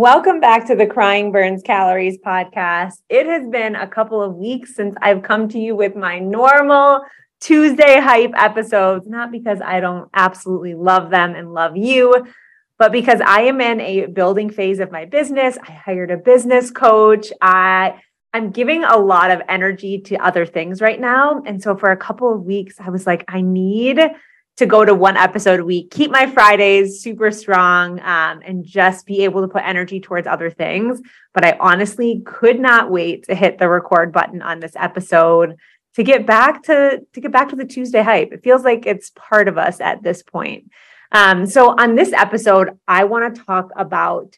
Welcome back to the Crying Burns Calories podcast. It has been a couple of weeks since I've come to you with my normal Tuesday hype episodes, not because I don't absolutely love them and love you, but because I am in a building phase of my business. I hired a business coach. I I'm giving a lot of energy to other things right now. And so for a couple of weeks, I was like, I need to go to one episode a week, keep my Fridays super strong, um, and just be able to put energy towards other things. But I honestly could not wait to hit the record button on this episode to get back to to get back to the Tuesday hype. It feels like it's part of us at this point. Um, so on this episode, I want to talk about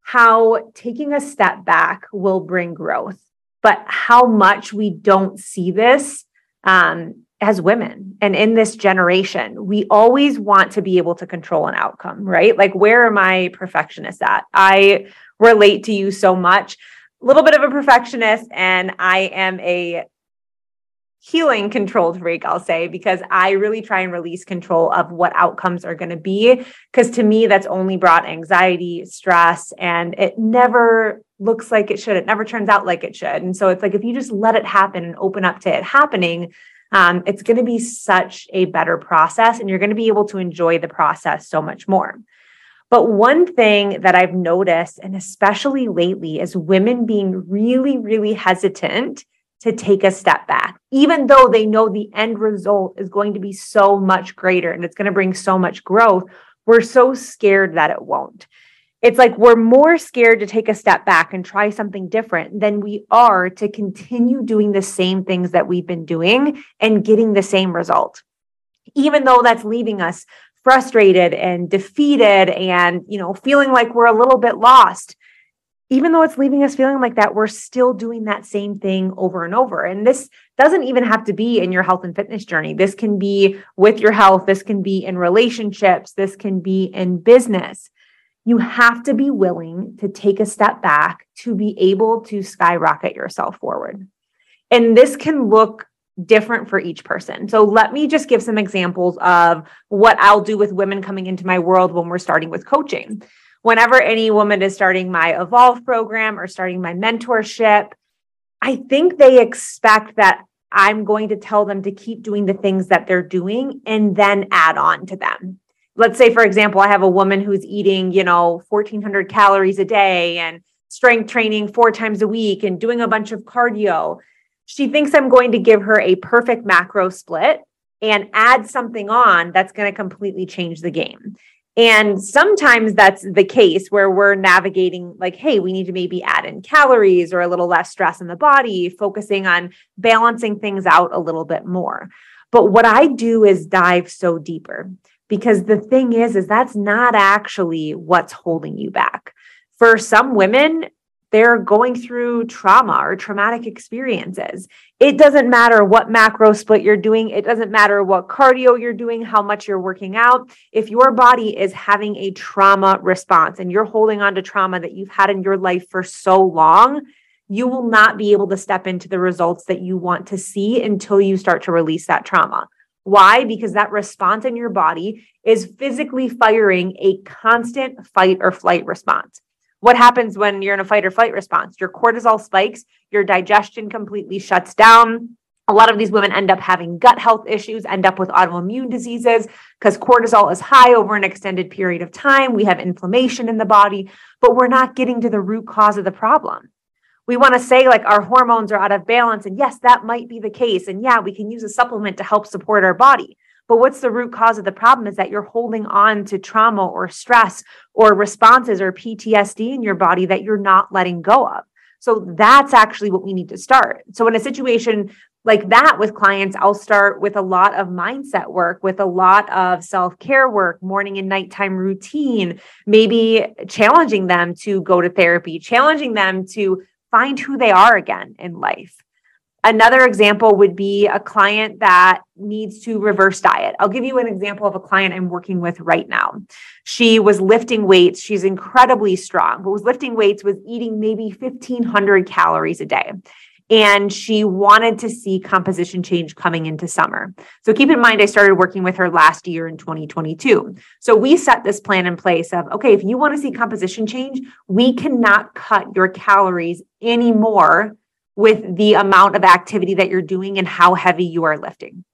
how taking a step back will bring growth, but how much we don't see this um, as women and in this generation, we always want to be able to control an outcome, right? Like, where are my perfectionists at? I relate to you so much. A little bit of a perfectionist, and I am a healing controlled freak, I'll say, because I really try and release control of what outcomes are going to be. Because to me, that's only brought anxiety, stress, and it never looks like it should. It never turns out like it should. And so it's like if you just let it happen and open up to it happening, um, it's going to be such a better process and you're going to be able to enjoy the process so much more. But one thing that I've noticed, and especially lately, is women being really, really hesitant to take a step back, even though they know the end result is going to be so much greater and it's going to bring so much growth. We're so scared that it won't it's like we're more scared to take a step back and try something different than we are to continue doing the same things that we've been doing and getting the same result. Even though that's leaving us frustrated and defeated and you know feeling like we're a little bit lost even though it's leaving us feeling like that we're still doing that same thing over and over. And this doesn't even have to be in your health and fitness journey. This can be with your health. This can be in relationships. This can be in business you have to be willing to take a step back to be able to skyrocket yourself forward. And this can look different for each person. So let me just give some examples of what I'll do with women coming into my world when we're starting with coaching. Whenever any woman is starting my Evolve program or starting my mentorship, I think they expect that I'm going to tell them to keep doing the things that they're doing and then add on to them let's say for example i have a woman who's eating you know 1400 calories a day and strength training four times a week and doing a bunch of cardio. She thinks i'm going to give her a perfect macro split and add something on that's going to completely change the game. And sometimes that's the case where we're navigating like hey we need to maybe add in calories or a little less stress in the body focusing on balancing things out a little bit more. But what i do is dive so deeper because the thing is is that's not actually what's holding you back for some women they're going through trauma or traumatic experiences. It doesn't matter what macro split you're doing. It doesn't matter what cardio you're doing, how much you're working out. If your body is having a trauma response and you're holding on to trauma that you've had in your life for so long, you will not be able to step into the results that you want to see until you start to release that trauma. Why? Because that response in your body is physically firing a constant fight or flight response. What happens when you're in a fight or flight response? Your cortisol spikes, your digestion completely shuts down. A lot of these women end up having gut health issues, end up with autoimmune diseases because cortisol is high over an extended period of time. We have inflammation in the body, but we're not getting to the root cause of the problem we want to say like our hormones are out of balance. And yes, that might be the case. And yeah, we can use a supplement to help support our body. But what's the root cause of the problem is that you're holding on to trauma or stress or responses or PTSD in your body that you're not letting go of. So that's actually what we need to start. So in a situation like that with clients, I'll start with a lot of mindset work, with a lot of self care work, morning and nighttime routine, maybe challenging them to go to therapy, challenging them to find who they are again in life. Another example would be a client that needs to reverse diet. I'll give you an example of a client I'm working with right now. She was lifting weights. She's incredibly strong, but was lifting weights, was eating maybe 1500 calories a day and she wanted to see composition change coming into summer. So keep in mind, I started working with her last year in 2022. So we set this plan in place of okay, if you want to see composition change, we cannot cut your calories anymore with the amount of activity that you're doing and how heavy you are lifting.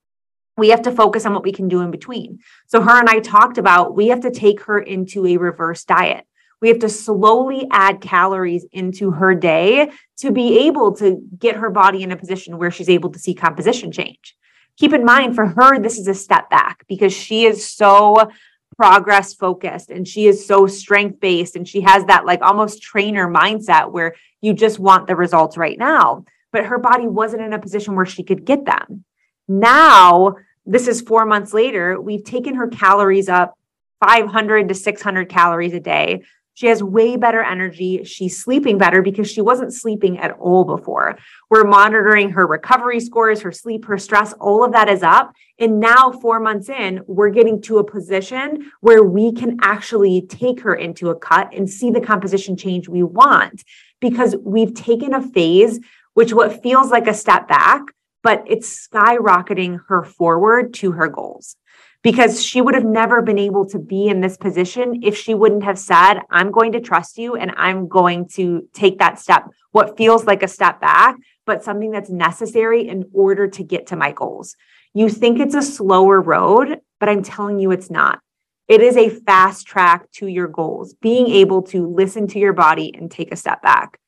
We have to focus on what we can do in between. So, her and I talked about we have to take her into a reverse diet. We have to slowly add calories into her day to be able to get her body in a position where she's able to see composition change. Keep in mind, for her, this is a step back because she is so progress focused and she is so strength based and she has that like almost trainer mindset where you just want the results right now. But her body wasn't in a position where she could get them. Now, this is four months later, we've taken her calories up 500 to 600 calories a day. She has way better energy. She's sleeping better because she wasn't sleeping at all before. We're monitoring her recovery scores, her sleep, her stress, all of that is up. And now, four months in, we're getting to a position where we can actually take her into a cut and see the composition change we want because we've taken a phase, which what feels like a step back, but it's skyrocketing her forward to her goals because she would have never been able to be in this position if she wouldn't have said, I'm going to trust you and I'm going to take that step, what feels like a step back, but something that's necessary in order to get to my goals. You think it's a slower road, but I'm telling you it's not. It is a fast track to your goals, being able to listen to your body and take a step back.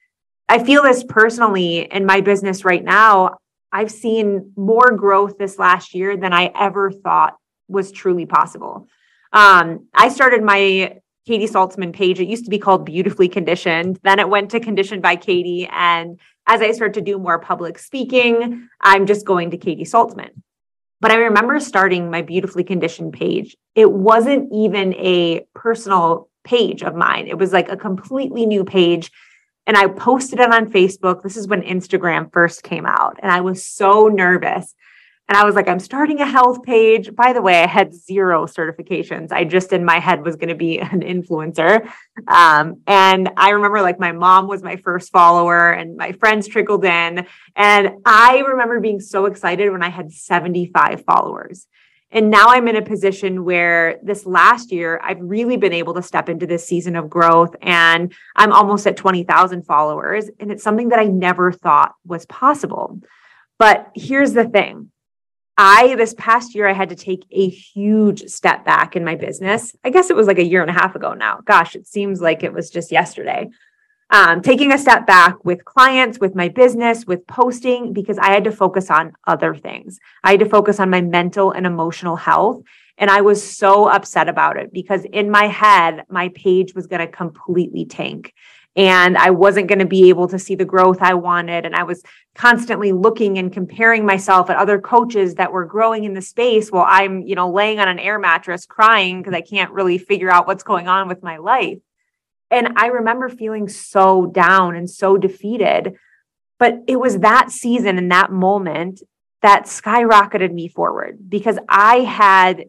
I feel this personally in my business right now. I've seen more growth this last year than I ever thought was truly possible. Um, I started my Katie Saltzman page. It used to be called Beautifully Conditioned. Then it went to Conditioned by Katie. And as I start to do more public speaking, I'm just going to Katie Saltzman. But I remember starting my Beautifully Conditioned page. It wasn't even a personal page of mine, it was like a completely new page. And I posted it on Facebook. This is when Instagram first came out. And I was so nervous and I was like, I'm starting a health page. By the way, I had zero certifications. I just in my head was going to be an influencer. Um, and I remember like my mom was my first follower and my friends trickled in. And I remember being so excited when I had 75 followers. And now I'm in a position where this last year, I've really been able to step into this season of growth and I'm almost at 20,000 followers. And it's something that I never thought was possible. But here's the thing I, this past year, I had to take a huge step back in my business. I guess it was like a year and a half ago now. Gosh, it seems like it was just yesterday. Um, taking a step back with clients, with my business, with posting, because I had to focus on other things. I had to focus on my mental and emotional health. And I was so upset about it because in my head, my page was going to completely tank and I wasn't going to be able to see the growth I wanted. And I was constantly looking and comparing myself at other coaches that were growing in the space while I'm, you know, laying on an air mattress crying because I can't really figure out what's going on with my life. And I remember feeling so down and so defeated. But it was that season and that moment that skyrocketed me forward because I had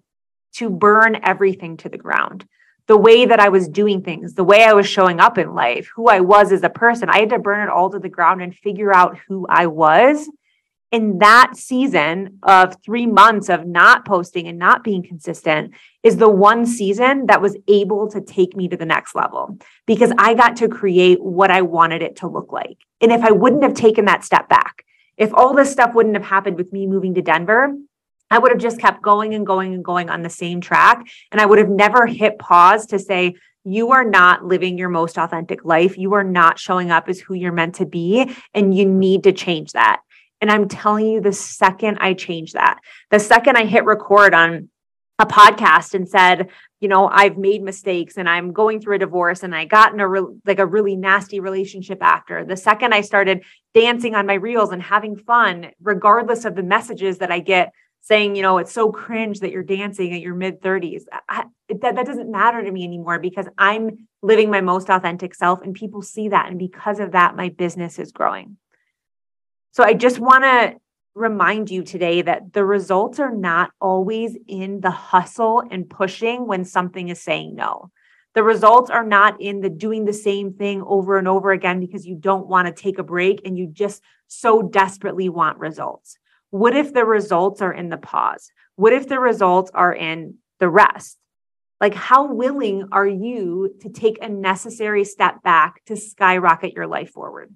to burn everything to the ground the way that I was doing things, the way I was showing up in life, who I was as a person. I had to burn it all to the ground and figure out who I was. In that season of three months of not posting and not being consistent is the one season that was able to take me to the next level because I got to create what I wanted it to look like. And if I wouldn't have taken that step back, if all this stuff wouldn't have happened with me moving to Denver, I would have just kept going and going and going on the same track. And I would have never hit pause to say, you are not living your most authentic life. You are not showing up as who you're meant to be. And you need to change that. And I'm telling you, the second I change that, the second I hit record on a podcast and said, you know, I've made mistakes and I'm going through a divorce and I got in a re- like a really nasty relationship after. The second I started dancing on my reels and having fun, regardless of the messages that I get saying, you know, it's so cringe that you're dancing at your mid 30s. that, that doesn't matter to me anymore because I'm living my most authentic self and people see that. And because of that, my business is growing. So I just want to remind you today that the results are not always in the hustle and pushing when something is saying no. The results are not in the doing the same thing over and over again because you don't want to take a break and you just so desperately want results. What if the results are in the pause? What if the results are in the rest? Like, how willing are you to take a necessary step back to skyrocket your life forward?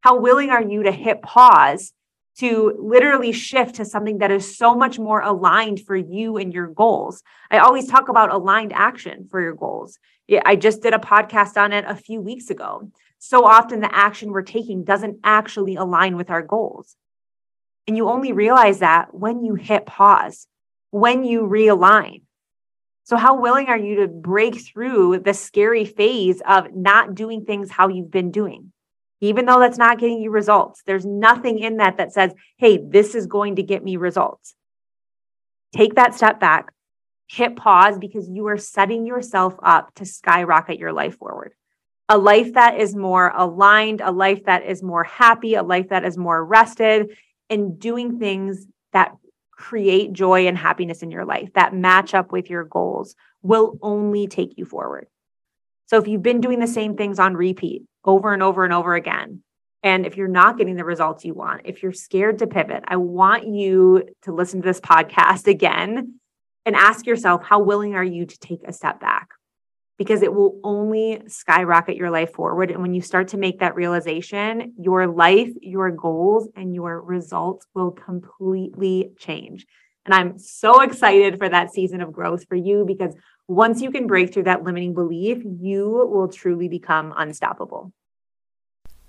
How willing are you to hit pause to literally shift to something that is so much more aligned for you and your goals? I always talk about aligned action for your goals. I just did a podcast on it a few weeks ago. So often, the action we're taking doesn't actually align with our goals. And you only realize that when you hit pause, when you realign. So, how willing are you to break through the scary phase of not doing things how you've been doing? Even though that's not getting you results, there's nothing in that that says, hey, this is going to get me results. Take that step back, hit pause because you are setting yourself up to skyrocket your life forward. A life that is more aligned, a life that is more happy, a life that is more rested, and doing things that create joy and happiness in your life that match up with your goals will only take you forward. So if you've been doing the same things on repeat over and over and over again, and if you're not getting the results you want, if you're scared to pivot, I want you to listen to this podcast again and ask yourself how willing are you to take a step back? Because it will only skyrocket your life forward. And when you start to make that realization, your life, your goals, and your results will completely change. And I'm so excited for that season of growth for you because once you can break through that limiting belief, you will truly become unstoppable.